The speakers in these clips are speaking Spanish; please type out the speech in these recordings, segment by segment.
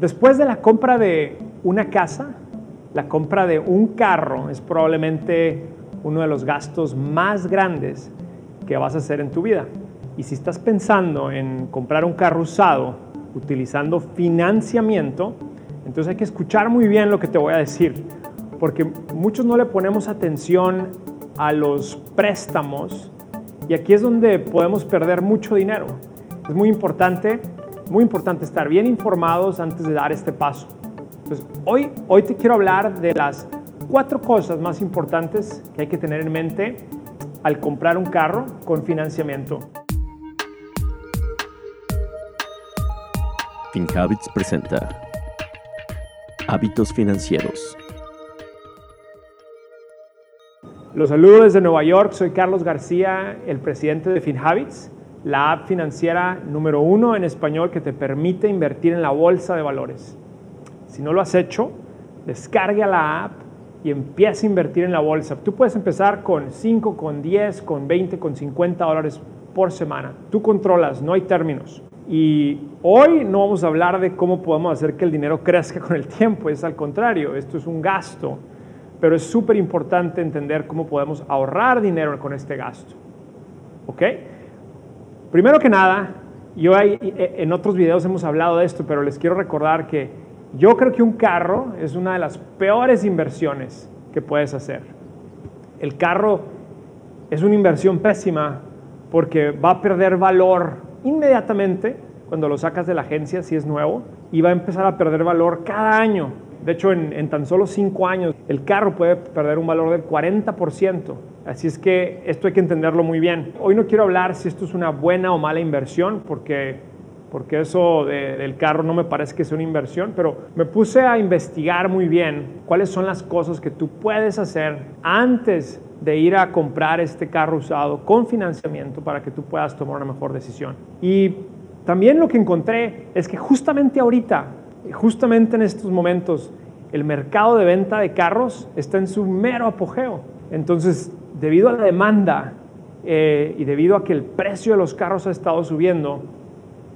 Después de la compra de una casa, la compra de un carro es probablemente uno de los gastos más grandes que vas a hacer en tu vida. Y si estás pensando en comprar un carro usado utilizando financiamiento, entonces hay que escuchar muy bien lo que te voy a decir, porque muchos no le ponemos atención a los préstamos y aquí es donde podemos perder mucho dinero. Es muy importante, muy importante estar bien informados antes de dar este paso. Entonces, hoy, hoy te quiero hablar de las cuatro cosas más importantes que hay que tener en mente al comprar un carro con financiamiento. FinHabits presenta Hábitos Financieros. Los saludo desde Nueva York, soy Carlos García, el presidente de FinHabits, la app financiera número uno en español que te permite invertir en la bolsa de valores. Si no lo has hecho, descarga la app y empieza a invertir en la bolsa. Tú puedes empezar con 5, con 10, con 20, con 50 dólares por semana. Tú controlas, no hay términos. Y hoy no vamos a hablar de cómo podemos hacer que el dinero crezca con el tiempo, es al contrario, esto es un gasto, pero es súper importante entender cómo podemos ahorrar dinero con este gasto. ¿Ok? Primero que nada, yo en otros videos hemos hablado de esto, pero les quiero recordar que yo creo que un carro es una de las peores inversiones que puedes hacer. El carro es una inversión pésima porque va a perder valor inmediatamente cuando lo sacas de la agencia, si es nuevo, y va a empezar a perder valor cada año. De hecho, en, tan solo cinco años, el carro puede perder un valor del 40%. Así es que esto hay que entenderlo muy bien. Hoy no quiero hablar si esto es una buena o mala inversión, porque, porque eso del carro no me parece que sea una inversión, pero me puse a investigar muy bien cuáles son las cosas que tú puedes hacer antes de ir a comprar este carro usado con financiamiento para que tú puedas tomar una mejor decisión. Y también lo que encontré es que justamente ahorita, justamente en estos momentos, el mercado de venta de carros está en su mero apogeo. Entonces, debido a la demanda eh, y debido a que el precio de los carros ha estado subiendo,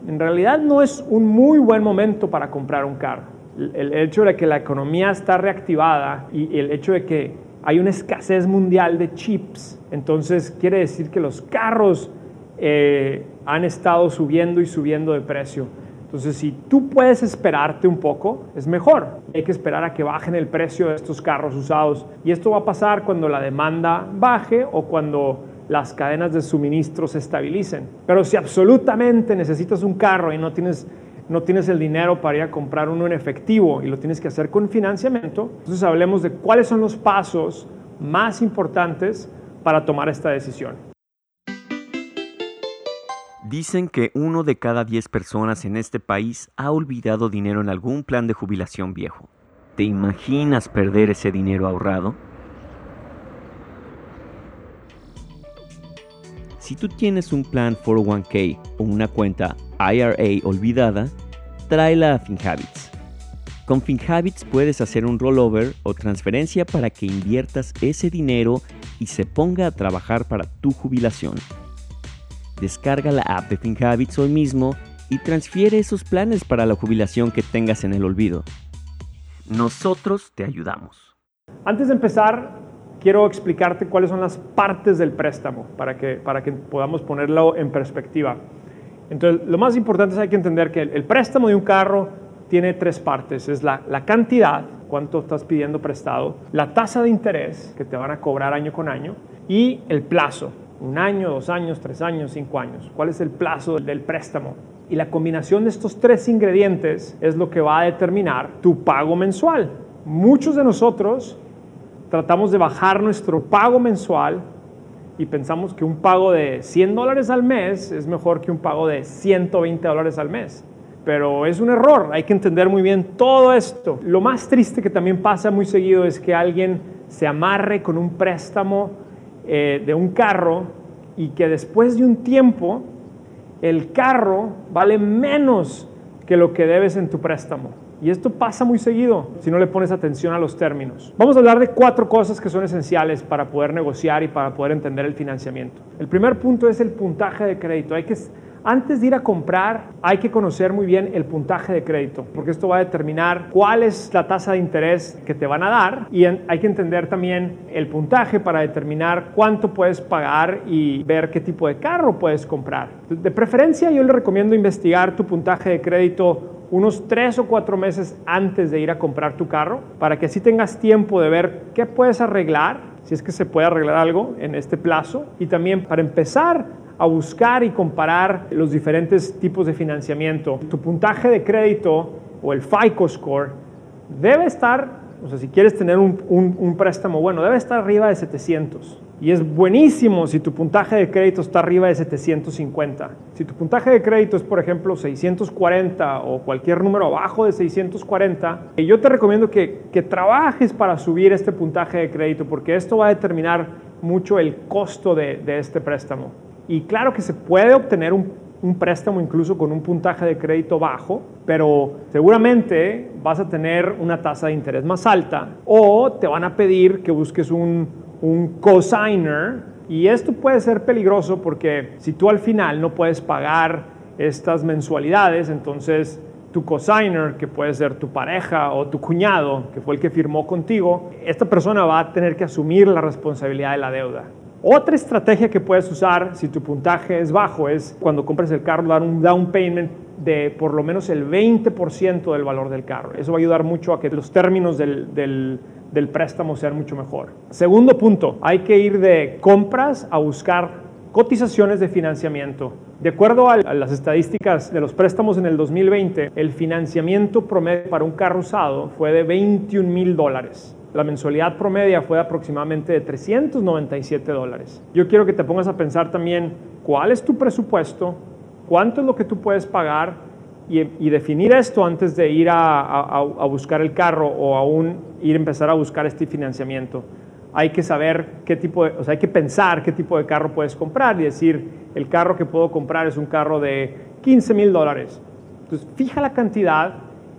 en realidad no es un muy buen momento para comprar un carro. El, hecho de que la economía está reactivada y el hecho de que hay una escasez mundial de chips, entonces quiere decir que los carros eh, han estado subiendo y subiendo de precio. Entonces, si tú puedes esperarte un poco, es mejor. Hay que esperar a que bajen el precio de estos carros usados. Y esto va a pasar cuando la demanda baje o cuando las cadenas de suministro se estabilicen. Pero si absolutamente necesitas un carro y no tienes no tienes el dinero para ir a comprar uno en efectivo y lo tienes que hacer con financiamiento, entonces hablemos de cuáles son los pasos más importantes para tomar esta decisión. Dicen que uno de cada diez personas en este país ha olvidado dinero en algún plan de jubilación viejo. ¿Te imaginas perder ese dinero ahorrado? Si tú tienes un plan 401k o una cuenta IRA olvidada, tráela a FinHabits. Con FinHabits puedes hacer un rollover o transferencia para que inviertas ese dinero y se ponga a trabajar para tu jubilación. Descarga la app de FinHabits hoy mismo y transfiere esos planes para la jubilación que tengas en el olvido. Nosotros te ayudamos. Antes de empezar, quiero explicarte cuáles son las partes del préstamo para que, para que podamos ponerlo en perspectiva. Entonces, lo más importante es hay que entender que el, préstamo de un carro tiene tres partes. Es la, la, cantidad, cuánto estás pidiendo prestado, la tasa de interés que te van a cobrar año con año y el plazo. Un año, dos años, tres años, cinco años. ¿Cuál es el plazo del préstamo? Y la combinación de estos tres ingredientes es lo que va a determinar tu pago mensual. Muchos de nosotros tratamos de bajar nuestro pago mensual y pensamos que un pago de 100 dólares al mes es mejor que un pago de 120 dólares al mes. Pero es un error, hay que entender muy bien todo esto. Lo más triste que también pasa muy seguido es que alguien se amarre con un préstamo eh, de un carro y que después de un tiempo el carro vale menos que lo que debes en tu préstamo. Y esto pasa muy seguido si no le pones atención a los términos. Vamos a hablar de cuatro cosas que son esenciales para poder negociar y para poder entender el financiamiento. El primer punto es el puntaje de crédito. Hay que, Antes de ir a comprar, hay que conocer muy bien el puntaje de crédito, porque esto va a determinar cuál es la tasa de interés que te van a dar y hay que entender también el puntaje para determinar cuánto puedes pagar y ver qué tipo de carro puedes comprar. De preferencia, yo le recomiendo investigar tu puntaje de crédito unos tres o cuatro meses antes de ir a comprar tu carro, para que así tengas tiempo de ver qué puedes arreglar, si es que se puede arreglar algo en este plazo, y también para empezar a buscar y comparar los diferentes tipos de financiamiento. Tu puntaje de crédito o el FICO score debe estar, o sea, si quieres tener un, un préstamo bueno, debe estar arriba de 700. Y es buenísimo si tu puntaje de crédito está arriba de 750. Si tu puntaje de crédito es, por ejemplo, 640 o cualquier número abajo de 640, yo te recomiendo que, que trabajes para subir este puntaje de crédito porque esto va a determinar mucho el costo de, de este préstamo. Y claro que se puede obtener un, préstamo incluso con un puntaje de crédito bajo, pero seguramente vas a tener una tasa de interés más alta o te van a pedir que busques un un cosigner y esto puede ser peligroso porque si tú al final no puedes pagar estas mensualidades, entonces tu cosigner, que puede ser tu pareja o tu cuñado, que fue el que firmó contigo, esta persona va a tener que asumir la responsabilidad de la deuda. Otra estrategia que puedes usar si tu puntaje es bajo es cuando compres el carro dar un down payment de por lo menos el 20% del valor del carro. Eso va a ayudar mucho a que los términos del, del del préstamo sean mucho mejor. Segundo punto, hay que ir de compras a buscar cotizaciones de financiamiento. De acuerdo a las estadísticas de los préstamos en el 2020, el financiamiento promedio para un carro usado fue de 21 mil dólares. La mensualidad promedia fue aproximadamente de 397 dólares. Yo quiero que te pongas a pensar también cuál es tu presupuesto, cuánto es lo que tú puedes pagar y, definir esto antes de ir a, buscar el carro o aún ir a empezar a buscar este financiamiento. Hay que saber qué tipo de, o sea, hay que pensar qué tipo de carro puedes comprar y decir, el carro que puedo comprar es un carro de 15 mil dólares. Entonces, fija la cantidad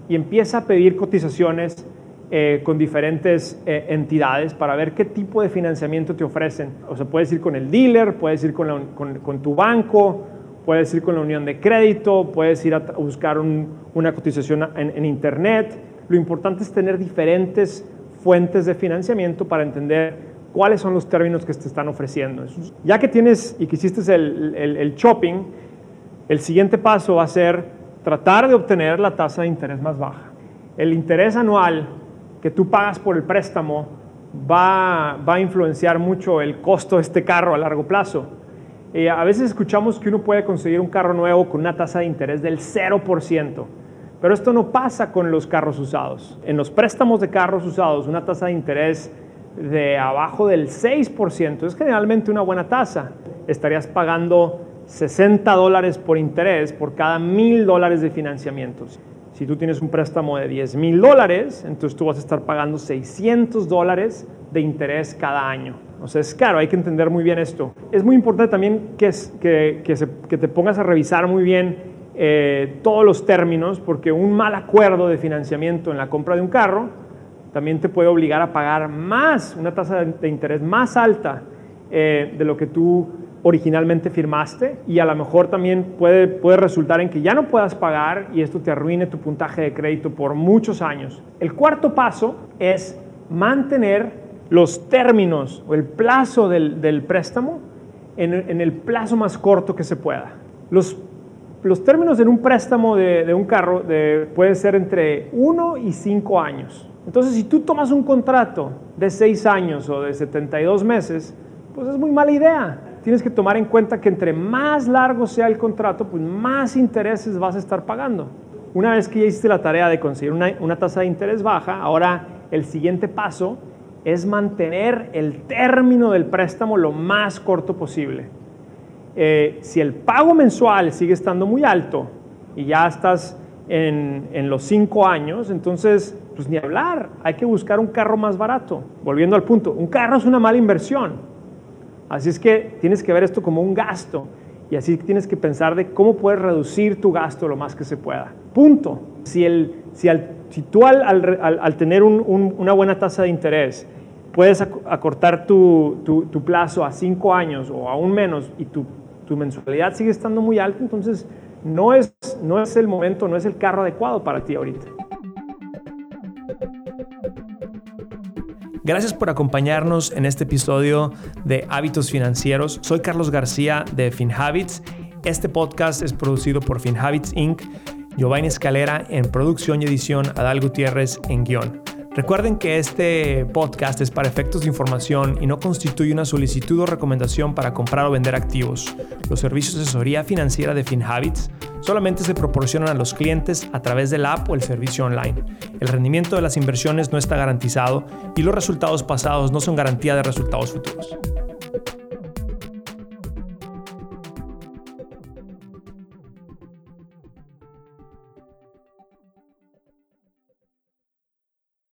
y empieza a pedir cotizaciones eh, con diferentes eh, entidades para ver qué tipo de financiamiento te ofrecen. O sea, puedes ir con el dealer, puedes ir con, con tu banco, puedes ir con la unión de crédito, puedes ir a buscar una cotización en, Internet. Lo importante es tener diferentes fuentes de financiamiento para entender cuáles son los términos que te están ofreciendo. Ya que tienes y que hiciste el, el, shopping, el siguiente paso va a ser tratar de obtener la tasa de interés más baja. El interés anual que tú pagas por el préstamo va, va a influenciar mucho el costo de este carro a largo plazo. Eh, a veces escuchamos que uno puede conseguir un carro nuevo con una tasa de interés del 0%, pero esto no pasa con los carros usados. En los préstamos de carros usados, una tasa de interés de abajo del 6% es generalmente una buena tasa. Estarías pagando 60 dólares por interés por cada mil dólares de financiamiento. Si tú tienes un préstamo de 10 mil dólares, entonces tú vas a estar pagando 600 dólares de interés cada año. O sea, es caro, hay que entender muy bien esto. Es muy importante también que, te pongas a revisar muy bien eh, todos los términos, porque un mal acuerdo de financiamiento en la compra de un carro también te puede obligar a pagar más, una tasa de, interés más alta eh, de lo que tú originalmente firmaste y a lo mejor también puede, puede resultar en que ya no puedas pagar y esto te arruine tu puntaje de crédito por muchos años. El cuarto paso es mantener los términos o el plazo del, préstamo en, el plazo más corto que se pueda. Los, los términos en un préstamo de, un carro de, pueden ser entre 1 y 5 años. Entonces, si tú tomas un contrato de 6 años o de 72 meses, pues es muy mala idea. Tienes que tomar en cuenta que entre más largo sea el contrato, pues más intereses vas a estar pagando. Una vez que ya hiciste la tarea de conseguir una, una tasa de interés baja, ahora el siguiente paso es mantener el término del préstamo lo más corto posible. Eh, si el pago mensual sigue estando muy alto y ya estás en, en, los cinco años, entonces, pues ni hablar, hay que buscar un carro más barato. Volviendo al punto, un carro es una mala inversión. Así es que tienes que ver esto como un gasto y así tienes que pensar de cómo puedes reducir tu gasto lo más que se pueda. Punto. Si, el, si, si tú al, al, al tener un, una buena tasa de interés puedes acortar tu, tu, plazo a cinco años o aún menos y tu tu mensualidad sigue estando muy alta, entonces no es, no es el momento, no es el carro adecuado para ti ahorita. Gracias por acompañarnos en este episodio de Hábitos Financieros. Soy Carlos García de FinHabits. Este podcast es producido por FinHabits Inc., Giovanni Escalera en producción y edición, Adal Gutiérrez en guion. Recuerden que este podcast es para efectos de información y no constituye una solicitud o recomendación para comprar o vender activos. Los servicios de asesoría financiera de FinHabits solamente se proporcionan a los clientes a través del app o el servicio online. El rendimiento de las inversiones no está garantizado y los resultados pasados no son garantía de resultados futuros.